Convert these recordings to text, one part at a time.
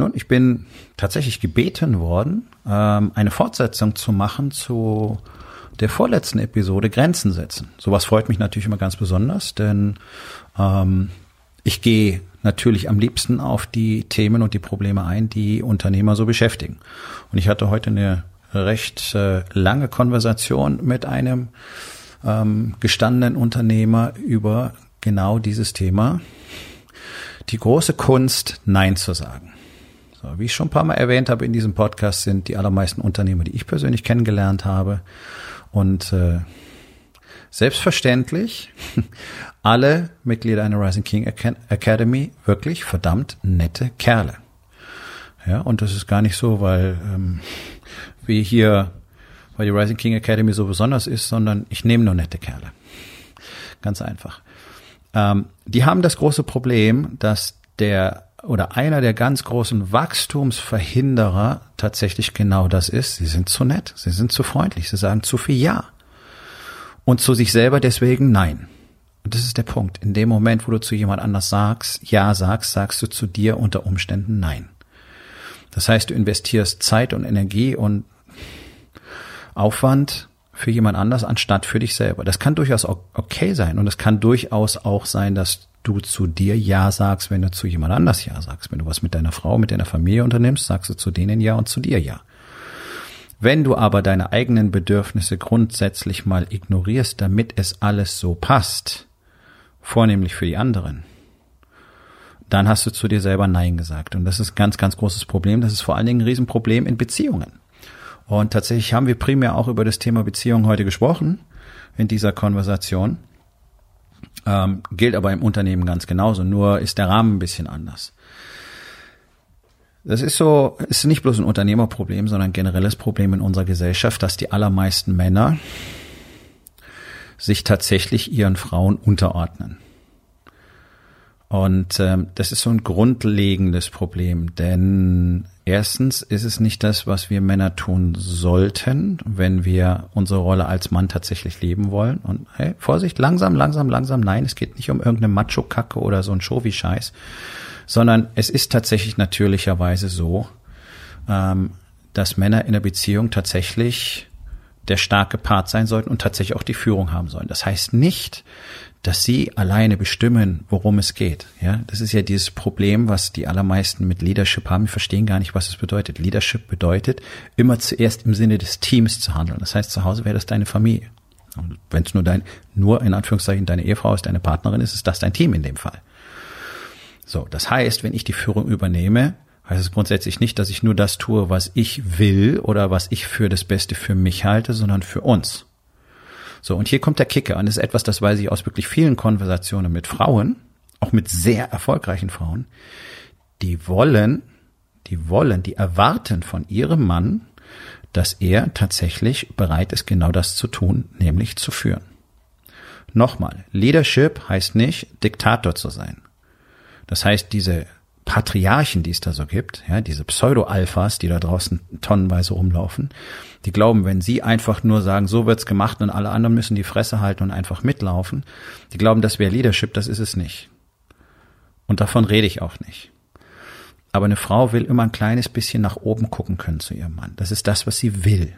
Nun, ich bin tatsächlich gebeten worden, ähm, eine Fortsetzung zu machen zu der vorletzten Episode Grenzen setzen. Sowas freut mich natürlich immer ganz besonders, denn ähm, ich gehe natürlich am liebsten auf die Themen und die Probleme ein, die Unternehmer so beschäftigen. Und ich hatte heute eine recht äh, lange Konversation mit einem ähm, gestandenen Unternehmer über genau dieses Thema. Die große Kunst, Nein zu sagen. So, wie ich schon ein paar Mal erwähnt habe in diesem Podcast, sind die allermeisten Unternehmer, die ich persönlich kennengelernt habe. Und äh, selbstverständlich alle Mitglieder einer Rising King Academy wirklich verdammt nette Kerle. Ja, und das ist gar nicht so, weil ähm, wie hier, weil die Rising King Academy so besonders ist, sondern ich nehme nur nette Kerle. Ganz einfach. Ähm, die haben das große Problem, dass der oder einer der ganz großen Wachstumsverhinderer tatsächlich genau das ist. Sie sind zu nett, sie sind zu freundlich, sie sagen zu viel Ja. Und zu sich selber deswegen Nein. Und das ist der Punkt. In dem Moment, wo du zu jemand anders sagst, Ja sagst, sagst du zu dir unter Umständen Nein. Das heißt, du investierst Zeit und Energie und Aufwand für jemand anders anstatt für dich selber. Das kann durchaus okay sein und es kann durchaus auch sein, dass du zu dir Ja sagst, wenn du zu jemand anders Ja sagst. Wenn du was mit deiner Frau, mit deiner Familie unternimmst, sagst du zu denen Ja und zu dir Ja. Wenn du aber deine eigenen Bedürfnisse grundsätzlich mal ignorierst, damit es alles so passt, vornehmlich für die anderen, dann hast du zu dir selber Nein gesagt. Und das ist ein ganz, ganz großes Problem. Das ist vor allen Dingen ein Riesenproblem in Beziehungen. Und tatsächlich haben wir primär auch über das Thema Beziehung heute gesprochen in dieser Konversation. Ähm, gilt aber im Unternehmen ganz genauso, nur ist der Rahmen ein bisschen anders. Das ist so, ist nicht bloß ein Unternehmerproblem, sondern ein generelles Problem in unserer Gesellschaft, dass die allermeisten Männer sich tatsächlich ihren Frauen unterordnen. Und ähm, das ist so ein grundlegendes Problem, denn erstens ist es nicht das, was wir Männer tun sollten, wenn wir unsere Rolle als Mann tatsächlich leben wollen. Und hey, Vorsicht, langsam, langsam, langsam, nein, es geht nicht um irgendeine Macho-Kacke oder so ein Show-wie-Scheiß, sondern es ist tatsächlich natürlicherweise so, ähm, dass Männer in der Beziehung tatsächlich der starke Part sein sollten und tatsächlich auch die Führung haben sollen. Das heißt nicht, dass sie alleine bestimmen, worum es geht. Ja, das ist ja dieses Problem, was die allermeisten mit Leadership haben. Die verstehen gar nicht, was es bedeutet. Leadership bedeutet, immer zuerst im Sinne des Teams zu handeln. Das heißt, zu Hause wäre das deine Familie. Wenn es nur dein, nur in Anführungszeichen deine Ehefrau ist, deine Partnerin ist, ist das dein Team in dem Fall. So, das heißt, wenn ich die Führung übernehme, heißt es grundsätzlich nicht, dass ich nur das tue, was ich will oder was ich für das Beste für mich halte, sondern für uns. So, und hier kommt der Kicker. Und das ist etwas, das weiß ich aus wirklich vielen Konversationen mit Frauen, auch mit sehr erfolgreichen Frauen. Die wollen, die wollen, die erwarten von ihrem Mann, dass er tatsächlich bereit ist, genau das zu tun, nämlich zu führen. Nochmal, Leadership heißt nicht, Diktator zu sein. Das heißt, diese Patriarchen, die es da so gibt, ja, diese Pseudo-Alphas, die da draußen tonnenweise rumlaufen, die glauben, wenn sie einfach nur sagen, so wird's gemacht und alle anderen müssen die Fresse halten und einfach mitlaufen, die glauben, das wäre Leadership, das ist es nicht. Und davon rede ich auch nicht. Aber eine Frau will immer ein kleines bisschen nach oben gucken können zu ihrem Mann. Das ist das, was sie will.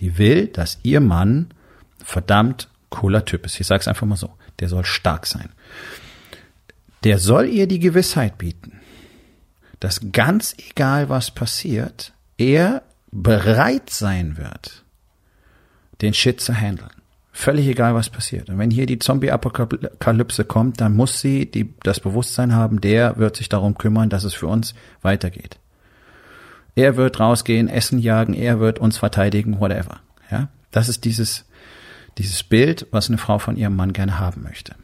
Die will, dass ihr Mann verdammt cooler Typ ist. Ich sage es einfach mal so. Der soll stark sein. Der soll ihr die Gewissheit bieten, dass ganz egal was passiert, er bereit sein wird, den Shit zu handeln. Völlig egal, was passiert. Und wenn hier die Zombie-Apokalypse kommt, dann muss sie die, das Bewusstsein haben, der wird sich darum kümmern, dass es für uns weitergeht. Er wird rausgehen, Essen jagen, er wird uns verteidigen, whatever. Ja, das ist dieses, dieses Bild, was eine Frau von ihrem Mann gerne haben möchte.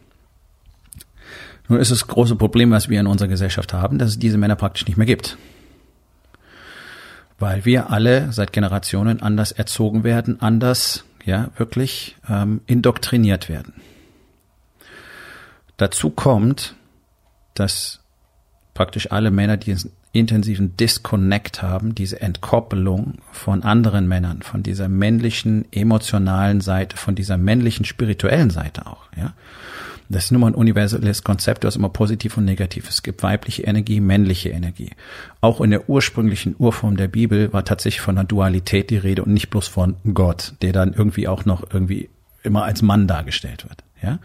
Nun ist das große Problem, was wir in unserer Gesellschaft haben, dass es diese Männer praktisch nicht mehr gibt. Weil wir alle seit Generationen anders erzogen werden, anders, ja, wirklich ähm, indoktriniert werden. Dazu kommt, dass praktisch alle Männer diesen intensiven Disconnect haben, diese Entkoppelung von anderen Männern, von dieser männlichen emotionalen Seite, von dieser männlichen spirituellen Seite auch, ja. Das ist nun mal ein universelles Konzept, hast immer positiv und negativ. Es gibt weibliche Energie, männliche Energie. Auch in der ursprünglichen Urform der Bibel war tatsächlich von einer Dualität die Rede und nicht bloß von Gott, der dann irgendwie auch noch irgendwie immer als Mann dargestellt wird, ja.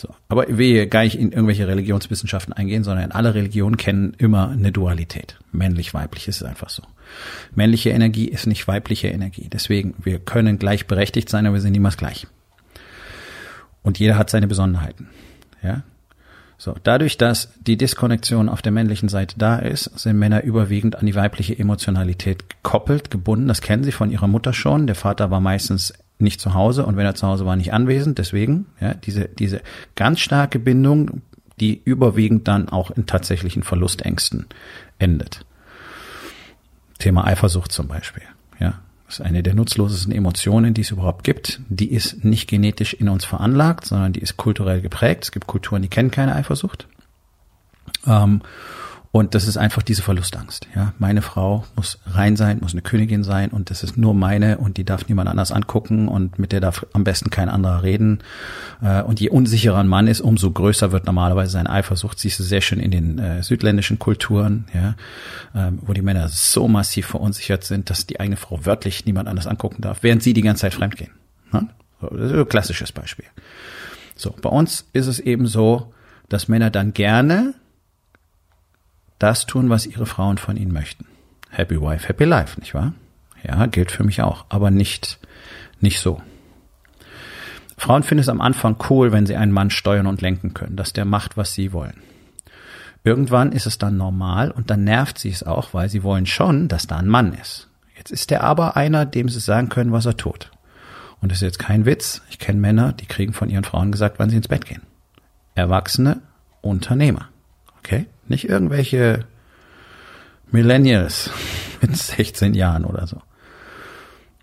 So. Aber ich will hier gar nicht in irgendwelche Religionswissenschaften eingehen, sondern alle Religionen kennen immer eine Dualität. Männlich-weiblich ist es einfach so. Männliche Energie ist nicht weibliche Energie. Deswegen, wir können gleichberechtigt sein, aber wir sind niemals gleich. Und jeder hat seine Besonderheiten. Ja? So, dadurch, dass die Diskonnektion auf der männlichen Seite da ist, sind Männer überwiegend an die weibliche Emotionalität gekoppelt, gebunden. Das kennen sie von ihrer Mutter schon. Der Vater war meistens nicht zu Hause und wenn er zu Hause war, nicht anwesend. Deswegen, ja, diese, diese ganz starke Bindung, die überwiegend dann auch in tatsächlichen Verlustängsten endet. Thema Eifersucht zum Beispiel, ja. Das ist eine der nutzlosesten Emotionen, die es überhaupt gibt. Die ist nicht genetisch in uns veranlagt, sondern die ist kulturell geprägt. Es gibt Kulturen, die kennen keine Eifersucht. Ähm, und das ist einfach diese Verlustangst. Ja, meine Frau muss rein sein, muss eine Königin sein und das ist nur meine und die darf niemand anders angucken und mit der darf am besten kein anderer reden. Äh, und je unsicherer ein Mann ist, umso größer wird normalerweise seine Eifersucht. Siehst du sehr schön in den äh, südländischen Kulturen, ja, ähm, wo die Männer so massiv verunsichert sind, dass die eigene Frau wörtlich niemand anders angucken darf, während sie die ganze Zeit fremdgehen. Ja? Ist ein klassisches Beispiel. So, bei uns ist es eben so, dass Männer dann gerne das tun, was ihre Frauen von ihnen möchten. Happy Wife, Happy Life, nicht wahr? Ja, gilt für mich auch, aber nicht, nicht so. Frauen finden es am Anfang cool, wenn sie einen Mann steuern und lenken können, dass der macht, was sie wollen. Irgendwann ist es dann normal und dann nervt sie es auch, weil sie wollen schon, dass da ein Mann ist. Jetzt ist der aber einer, dem sie sagen können, was er tut. Und das ist jetzt kein Witz. Ich kenne Männer, die kriegen von ihren Frauen gesagt, wann sie ins Bett gehen. Erwachsene Unternehmer. Okay? Nicht irgendwelche Millennials mit 16 Jahren oder so.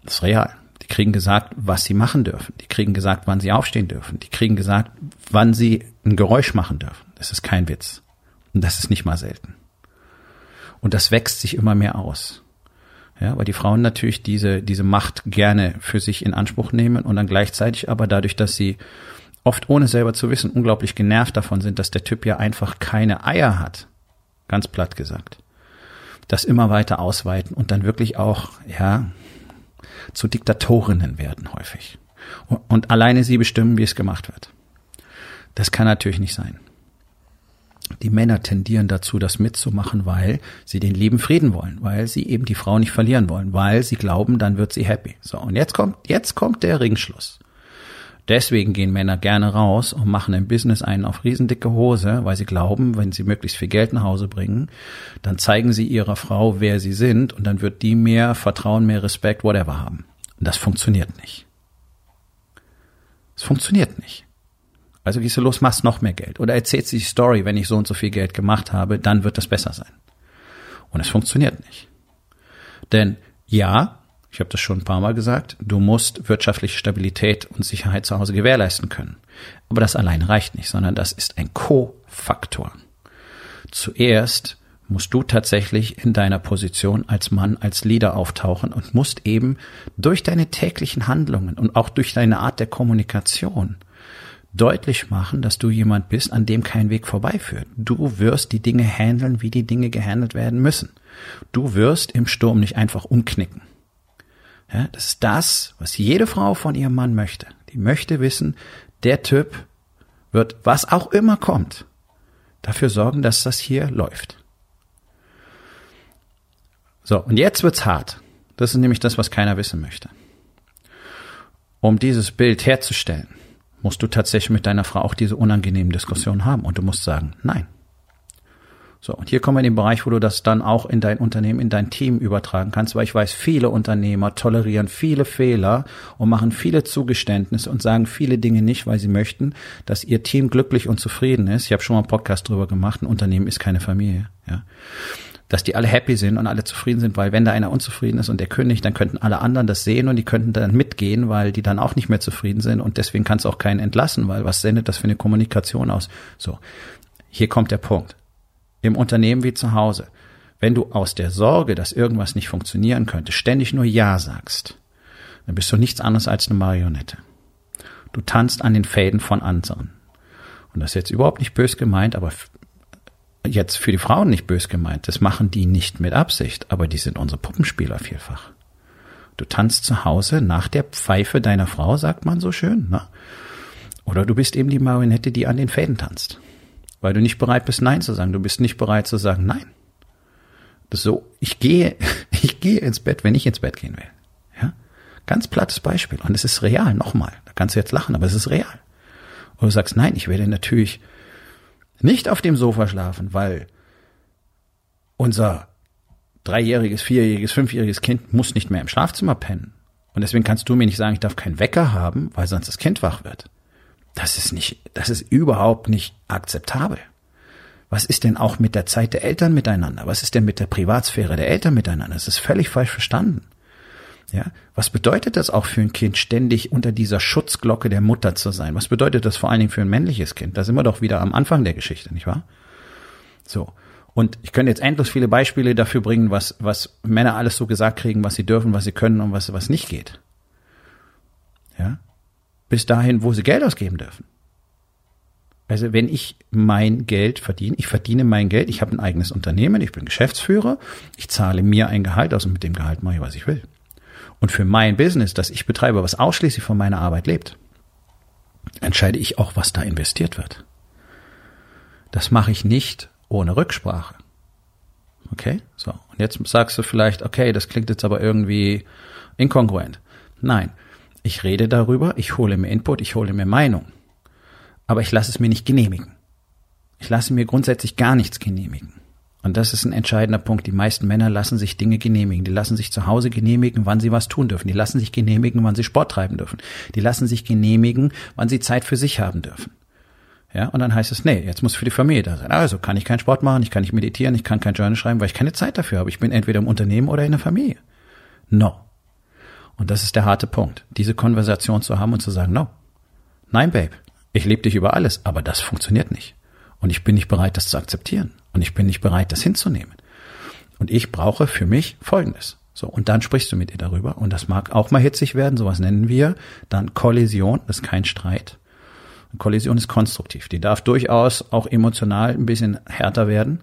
Das ist real. Die kriegen gesagt, was sie machen dürfen. Die kriegen gesagt, wann sie aufstehen dürfen. Die kriegen gesagt, wann sie ein Geräusch machen dürfen. Das ist kein Witz. Und das ist nicht mal selten. Und das wächst sich immer mehr aus. Ja, weil die Frauen natürlich diese, diese Macht gerne für sich in Anspruch nehmen und dann gleichzeitig aber dadurch, dass sie oft ohne selber zu wissen, unglaublich genervt davon sind, dass der Typ ja einfach keine Eier hat. Ganz platt gesagt. Das immer weiter ausweiten und dann wirklich auch, ja, zu Diktatorinnen werden häufig. Und alleine sie bestimmen, wie es gemacht wird. Das kann natürlich nicht sein. Die Männer tendieren dazu, das mitzumachen, weil sie den lieben Frieden wollen, weil sie eben die Frau nicht verlieren wollen, weil sie glauben, dann wird sie happy. So, und jetzt kommt, jetzt kommt der Ringschluss. Deswegen gehen Männer gerne raus und machen im Business einen auf riesendicke Hose, weil sie glauben, wenn sie möglichst viel Geld nach Hause bringen, dann zeigen sie ihrer Frau, wer sie sind und dann wird die mehr Vertrauen, mehr Respekt, whatever haben. Und das funktioniert nicht. Es funktioniert nicht. Also gehst du los, machst noch mehr Geld. Oder erzählst die Story, wenn ich so und so viel Geld gemacht habe, dann wird das besser sein. Und es funktioniert nicht. Denn ja, ich habe das schon ein paar Mal gesagt, du musst wirtschaftliche Stabilität und Sicherheit zu Hause gewährleisten können. Aber das allein reicht nicht, sondern das ist ein Co-Faktor. Zuerst musst du tatsächlich in deiner Position als Mann, als Leader auftauchen und musst eben durch deine täglichen Handlungen und auch durch deine Art der Kommunikation deutlich machen, dass du jemand bist, an dem kein Weg vorbeiführt. Du wirst die Dinge handeln, wie die Dinge gehandelt werden müssen. Du wirst im Sturm nicht einfach umknicken. Ja, das ist das, was jede Frau von ihrem Mann möchte. Die möchte wissen, der Typ wird, was auch immer kommt, dafür sorgen, dass das hier läuft. So, und jetzt wird's hart. Das ist nämlich das, was keiner wissen möchte. Um dieses Bild herzustellen, musst du tatsächlich mit deiner Frau auch diese unangenehmen Diskussionen haben und du musst sagen, nein. So, und hier kommen wir in den Bereich, wo du das dann auch in dein Unternehmen, in dein Team übertragen kannst, weil ich weiß, viele Unternehmer tolerieren viele Fehler und machen viele Zugeständnisse und sagen viele Dinge nicht, weil sie möchten, dass ihr Team glücklich und zufrieden ist. Ich habe schon mal einen Podcast drüber gemacht, ein Unternehmen ist keine Familie, ja. Dass die alle happy sind und alle zufrieden sind, weil wenn da einer unzufrieden ist und der kündigt, dann könnten alle anderen das sehen und die könnten dann mitgehen, weil die dann auch nicht mehr zufrieden sind und deswegen kannst du auch keinen entlassen, weil was sendet das für eine Kommunikation aus? So. Hier kommt der Punkt im Unternehmen wie zu Hause. Wenn du aus der Sorge, dass irgendwas nicht funktionieren könnte, ständig nur Ja sagst, dann bist du nichts anderes als eine Marionette. Du tanzt an den Fäden von anderen. Und das ist jetzt überhaupt nicht bös gemeint, aber jetzt für die Frauen nicht bös gemeint. Das machen die nicht mit Absicht, aber die sind unsere Puppenspieler vielfach. Du tanzt zu Hause nach der Pfeife deiner Frau, sagt man so schön, ne? Oder du bist eben die Marionette, die an den Fäden tanzt weil du nicht bereit bist, Nein zu sagen. Du bist nicht bereit zu sagen Nein. So, ich gehe, ich gehe ins Bett, wenn ich ins Bett gehen will. Ja? Ganz plattes Beispiel. Und es ist real, nochmal. Da kannst du jetzt lachen, aber es ist real. Und du sagst, nein, ich werde natürlich nicht auf dem Sofa schlafen, weil unser dreijähriges, vierjähriges, fünfjähriges Kind muss nicht mehr im Schlafzimmer pennen. Und deswegen kannst du mir nicht sagen, ich darf keinen Wecker haben, weil sonst das Kind wach wird. Das ist nicht, das ist überhaupt nicht akzeptabel. Was ist denn auch mit der Zeit der Eltern miteinander? Was ist denn mit der Privatsphäre der Eltern miteinander? Das ist völlig falsch verstanden. Ja, was bedeutet das auch für ein Kind, ständig unter dieser Schutzglocke der Mutter zu sein? Was bedeutet das vor allen Dingen für ein männliches Kind? Da sind wir doch wieder am Anfang der Geschichte, nicht wahr? So. Und ich könnte jetzt endlos viele Beispiele dafür bringen, was, was Männer alles so gesagt kriegen, was sie dürfen, was sie können und was, was nicht geht. Ja bis dahin, wo sie Geld ausgeben dürfen. Also wenn ich mein Geld verdiene, ich verdiene mein Geld, ich habe ein eigenes Unternehmen, ich bin Geschäftsführer, ich zahle mir ein Gehalt aus und mit dem Gehalt mache ich, was ich will. Und für mein Business, das ich betreibe, was ausschließlich von meiner Arbeit lebt, entscheide ich auch, was da investiert wird. Das mache ich nicht ohne Rücksprache. Okay? So. Und jetzt sagst du vielleicht, okay, das klingt jetzt aber irgendwie inkongruent. Nein. Ich rede darüber, ich hole mir Input, ich hole mir Meinung. Aber ich lasse es mir nicht genehmigen. Ich lasse mir grundsätzlich gar nichts genehmigen. Und das ist ein entscheidender Punkt. Die meisten Männer lassen sich Dinge genehmigen. Die lassen sich zu Hause genehmigen, wann sie was tun dürfen. Die lassen sich genehmigen, wann sie Sport treiben dürfen. Die lassen sich genehmigen, wann sie Zeit für sich haben dürfen. Ja, und dann heißt es, nee, jetzt muss für die Familie da sein. Also kann ich keinen Sport machen, ich kann nicht meditieren, ich kann kein Journal schreiben, weil ich keine Zeit dafür habe. Ich bin entweder im Unternehmen oder in der Familie. No. Und das ist der harte Punkt, diese Konversation zu haben und zu sagen, no, nein, Babe, ich liebe dich über alles, aber das funktioniert nicht. Und ich bin nicht bereit, das zu akzeptieren. Und ich bin nicht bereit, das hinzunehmen. Und ich brauche für mich Folgendes. So, und dann sprichst du mit ihr darüber. Und das mag auch mal hitzig werden, sowas nennen wir. Dann Kollision, das ist kein Streit. Kollision ist konstruktiv. Die darf durchaus auch emotional ein bisschen härter werden.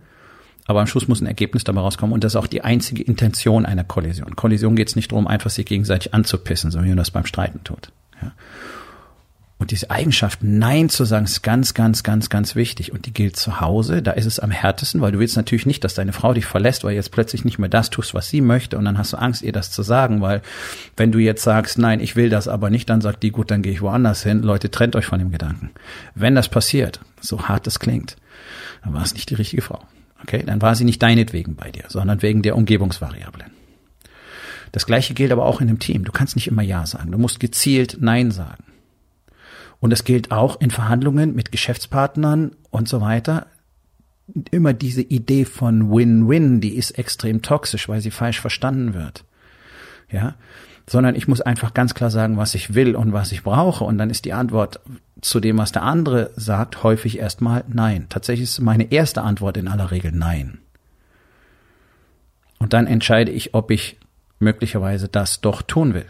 Aber am Schluss muss ein Ergebnis dabei rauskommen und das ist auch die einzige Intention einer Kollision. Kollision geht es nicht darum, einfach sich gegenseitig anzupissen, sondern wie man das beim Streiten tut. Ja. Und diese Eigenschaft, Nein zu sagen, ist ganz, ganz, ganz, ganz wichtig. Und die gilt zu Hause. Da ist es am härtesten, weil du willst natürlich nicht, dass deine Frau dich verlässt, weil jetzt plötzlich nicht mehr das tust, was sie möchte. Und dann hast du Angst, ihr das zu sagen, weil wenn du jetzt sagst, nein, ich will das aber nicht, dann sagt die, gut, dann gehe ich woanders hin. Leute, trennt euch von dem Gedanken. Wenn das passiert, so hart es klingt, dann war es nicht die richtige Frau. Okay, dann war sie nicht deinetwegen bei dir, sondern wegen der Umgebungsvariablen. Das gleiche gilt aber auch in einem Team. Du kannst nicht immer Ja sagen. Du musst gezielt Nein sagen. Und das gilt auch in Verhandlungen mit Geschäftspartnern und so weiter. Immer diese Idee von Win-Win, die ist extrem toxisch, weil sie falsch verstanden wird. Ja, sondern ich muss einfach ganz klar sagen, was ich will und was ich brauche. Und dann ist die Antwort zu dem, was der andere sagt, häufig erstmal nein. Tatsächlich ist meine erste Antwort in aller Regel nein. Und dann entscheide ich, ob ich möglicherweise das doch tun will.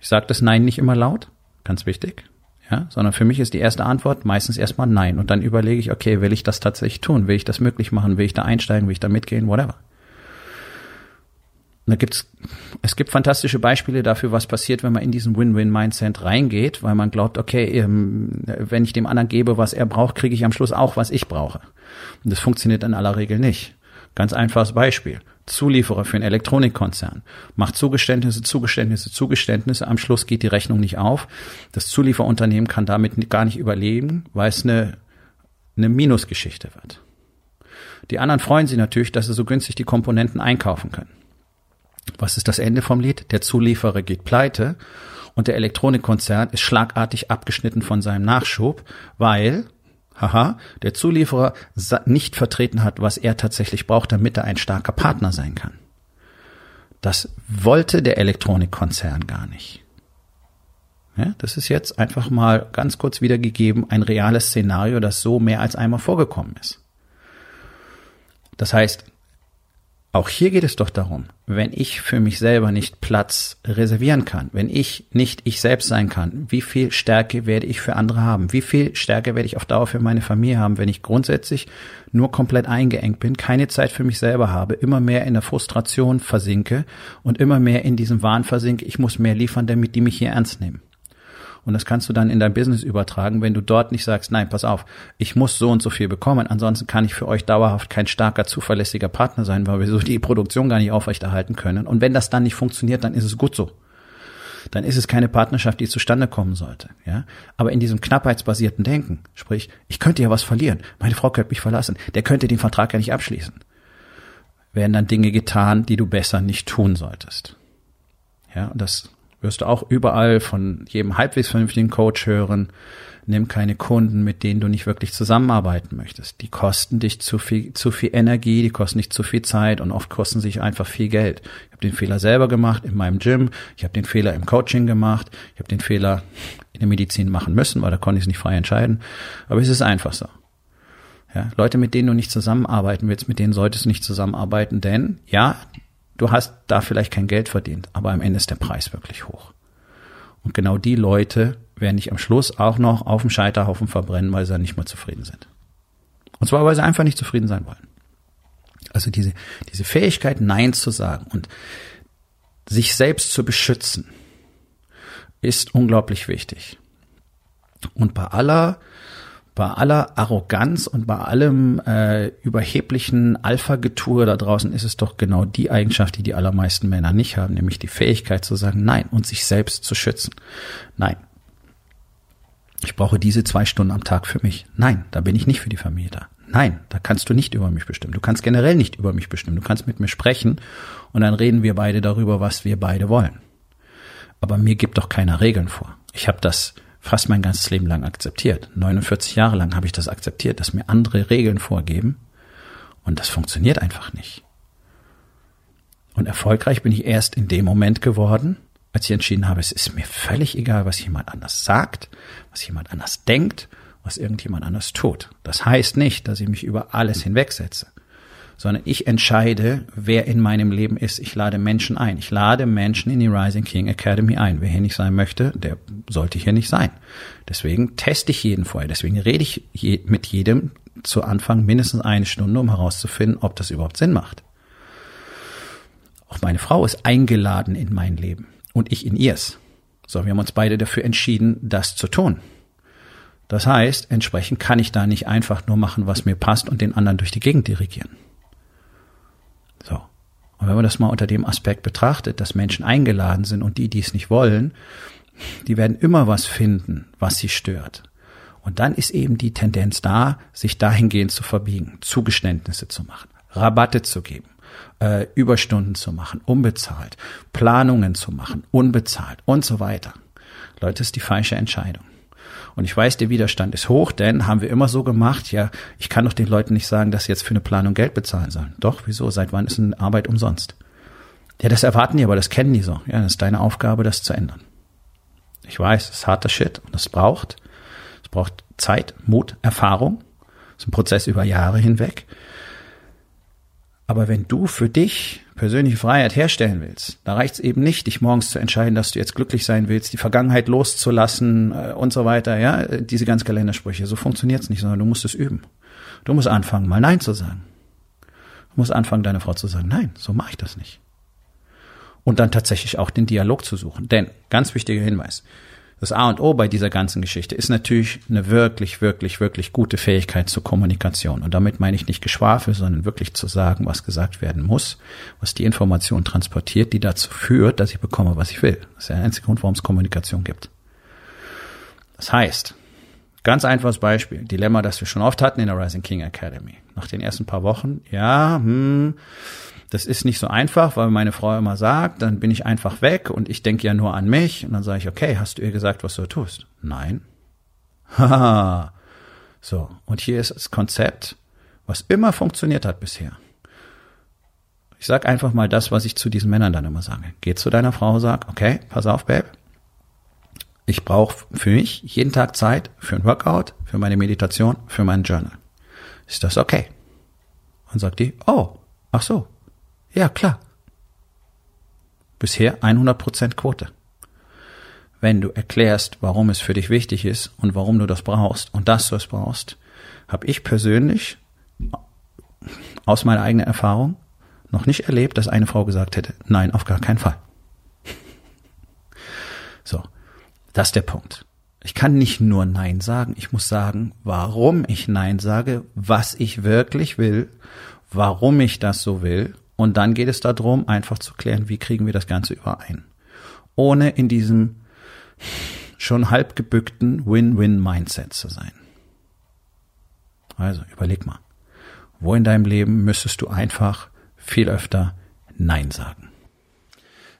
Ich sage das Nein nicht immer laut, ganz wichtig, ja, sondern für mich ist die erste Antwort meistens erstmal Nein. Und dann überlege ich, okay, will ich das tatsächlich tun? Will ich das möglich machen? Will ich da einsteigen? Will ich da mitgehen? Whatever. Und da gibt's, es gibt fantastische Beispiele dafür, was passiert, wenn man in diesen Win-Win-Mindset reingeht, weil man glaubt, okay, ähm, wenn ich dem anderen gebe, was er braucht, kriege ich am Schluss auch, was ich brauche. Und das funktioniert in aller Regel nicht. Ganz einfaches Beispiel. Zulieferer für einen Elektronikkonzern macht Zugeständnisse, Zugeständnisse, Zugeständnisse. Am Schluss geht die Rechnung nicht auf. Das Zulieferunternehmen kann damit gar nicht überleben, weil es eine, eine Minusgeschichte wird. Die anderen freuen sich natürlich, dass sie so günstig die Komponenten einkaufen können. Was ist das Ende vom Lied? Der Zulieferer geht pleite und der Elektronikkonzern ist schlagartig abgeschnitten von seinem Nachschub, weil, haha, der Zulieferer nicht vertreten hat, was er tatsächlich braucht, damit er ein starker Partner sein kann. Das wollte der Elektronikkonzern gar nicht. Ja, das ist jetzt einfach mal ganz kurz wiedergegeben ein reales Szenario, das so mehr als einmal vorgekommen ist. Das heißt, auch hier geht es doch darum, wenn ich für mich selber nicht Platz reservieren kann, wenn ich nicht ich selbst sein kann, wie viel Stärke werde ich für andere haben? Wie viel Stärke werde ich auf Dauer für meine Familie haben, wenn ich grundsätzlich nur komplett eingeengt bin, keine Zeit für mich selber habe, immer mehr in der Frustration versinke und immer mehr in diesem Wahn versinke, ich muss mehr liefern, damit die mich hier ernst nehmen. Und das kannst du dann in dein Business übertragen, wenn du dort nicht sagst, nein, pass auf, ich muss so und so viel bekommen, ansonsten kann ich für euch dauerhaft kein starker, zuverlässiger Partner sein, weil wir so die Produktion gar nicht aufrechterhalten können. Und wenn das dann nicht funktioniert, dann ist es gut so. Dann ist es keine Partnerschaft, die zustande kommen sollte, ja. Aber in diesem knappheitsbasierten Denken, sprich, ich könnte ja was verlieren, meine Frau könnte mich verlassen, der könnte den Vertrag ja nicht abschließen, werden dann Dinge getan, die du besser nicht tun solltest. Ja, und das wirst du auch überall von jedem halbwegs vernünftigen Coach hören. Nimm keine Kunden, mit denen du nicht wirklich zusammenarbeiten möchtest. Die kosten dich zu viel, zu viel Energie, die kosten dich zu viel Zeit und oft kosten sich einfach viel Geld. Ich habe den Fehler selber gemacht in meinem Gym, ich habe den Fehler im Coaching gemacht, ich habe den Fehler in der Medizin machen müssen, weil da konnte ich es nicht frei entscheiden. Aber es ist einfach so. Ja, Leute, mit denen du nicht zusammenarbeiten willst, mit denen solltest du nicht zusammenarbeiten, denn ja, Du hast da vielleicht kein Geld verdient, aber am Ende ist der Preis wirklich hoch. Und genau die Leute werden dich am Schluss auch noch auf dem Scheiterhaufen verbrennen, weil sie dann nicht mehr zufrieden sind. Und zwar, weil sie einfach nicht zufrieden sein wollen. Also diese, diese Fähigkeit, Nein zu sagen und sich selbst zu beschützen, ist unglaublich wichtig. Und bei aller bei aller Arroganz und bei allem äh, überheblichen Alpha-Getue da draußen ist es doch genau die Eigenschaft, die die allermeisten Männer nicht haben, nämlich die Fähigkeit zu sagen Nein und sich selbst zu schützen. Nein. Ich brauche diese zwei Stunden am Tag für mich. Nein, da bin ich nicht für die Familie da. Nein, da kannst du nicht über mich bestimmen. Du kannst generell nicht über mich bestimmen. Du kannst mit mir sprechen und dann reden wir beide darüber, was wir beide wollen. Aber mir gibt doch keiner Regeln vor. Ich habe das fast mein ganzes Leben lang akzeptiert. 49 Jahre lang habe ich das akzeptiert, dass mir andere Regeln vorgeben. Und das funktioniert einfach nicht. Und erfolgreich bin ich erst in dem Moment geworden, als ich entschieden habe, es ist mir völlig egal, was jemand anders sagt, was jemand anders denkt, was irgendjemand anders tut. Das heißt nicht, dass ich mich über alles hinwegsetze sondern ich entscheide, wer in meinem Leben ist. Ich lade Menschen ein. Ich lade Menschen in die Rising King Academy ein. Wer hier nicht sein möchte, der sollte hier nicht sein. Deswegen teste ich jeden vorher. Deswegen rede ich je, mit jedem zu Anfang mindestens eine Stunde, um herauszufinden, ob das überhaupt Sinn macht. Auch meine Frau ist eingeladen in mein Leben und ich in ihrs. So, wir haben uns beide dafür entschieden, das zu tun. Das heißt, entsprechend kann ich da nicht einfach nur machen, was mir passt und den anderen durch die Gegend dirigieren. Und wenn man das mal unter dem Aspekt betrachtet, dass Menschen eingeladen sind und die, die es nicht wollen, die werden immer was finden, was sie stört. Und dann ist eben die Tendenz da, sich dahingehend zu verbiegen, Zugeständnisse zu machen, Rabatte zu geben, äh, Überstunden zu machen, unbezahlt, Planungen zu machen, unbezahlt und so weiter. Leute, ist die falsche Entscheidung. Und ich weiß, der Widerstand ist hoch, denn haben wir immer so gemacht, ja, ich kann doch den Leuten nicht sagen, dass sie jetzt für eine Planung Geld bezahlen sollen. Doch, wieso? Seit wann ist eine Arbeit umsonst? Ja, das erwarten die, aber das kennen die so. Ja, das ist deine Aufgabe, das zu ändern. Ich weiß, es ist harter Shit und es braucht, es braucht Zeit, Mut, Erfahrung. Es ist ein Prozess über Jahre hinweg. Aber wenn du für dich persönliche Freiheit herstellen willst, da reicht es eben nicht, dich morgens zu entscheiden, dass du jetzt glücklich sein willst, die Vergangenheit loszulassen äh, und so weiter, ja, diese ganz Kalendersprüche. So funktioniert's nicht, sondern du musst es üben. Du musst anfangen, mal Nein zu sagen. Du musst anfangen, deiner Frau zu sagen, nein, so mache ich das nicht. Und dann tatsächlich auch den Dialog zu suchen. Denn, ganz wichtiger Hinweis, das A und O bei dieser ganzen Geschichte ist natürlich eine wirklich, wirklich, wirklich gute Fähigkeit zur Kommunikation. Und damit meine ich nicht Geschwafel, sondern wirklich zu sagen, was gesagt werden muss, was die Information transportiert, die dazu führt, dass ich bekomme, was ich will. Das ist der einzige Grund, warum es Kommunikation gibt. Das heißt, Ganz einfaches Beispiel. Dilemma, das wir schon oft hatten in der Rising King Academy. Nach den ersten paar Wochen, ja, hm, das ist nicht so einfach, weil meine Frau immer sagt, dann bin ich einfach weg und ich denke ja nur an mich. Und dann sage ich, okay, hast du ihr gesagt, was du tust? Nein. Haha. so, und hier ist das Konzept, was immer funktioniert hat bisher. Ich sag einfach mal das, was ich zu diesen Männern dann immer sage. Geh zu deiner Frau, sag, okay, pass auf, Babe. Ich brauche für mich jeden Tag Zeit für ein Workout, für meine Meditation, für mein Journal. Ist das okay? Und sagt die, oh, ach so, ja, klar. Bisher 100% Quote. Wenn du erklärst, warum es für dich wichtig ist und warum du das brauchst und dass du es brauchst, habe ich persönlich aus meiner eigenen Erfahrung noch nicht erlebt, dass eine Frau gesagt hätte, nein, auf gar keinen Fall. So, das ist der Punkt. Ich kann nicht nur Nein sagen, ich muss sagen, warum ich Nein sage, was ich wirklich will, warum ich das so will und dann geht es darum, einfach zu klären, wie kriegen wir das Ganze überein. Ohne in diesem schon halb gebückten Win-Win-Mindset zu sein. Also überleg mal, wo in deinem Leben müsstest du einfach viel öfter Nein sagen?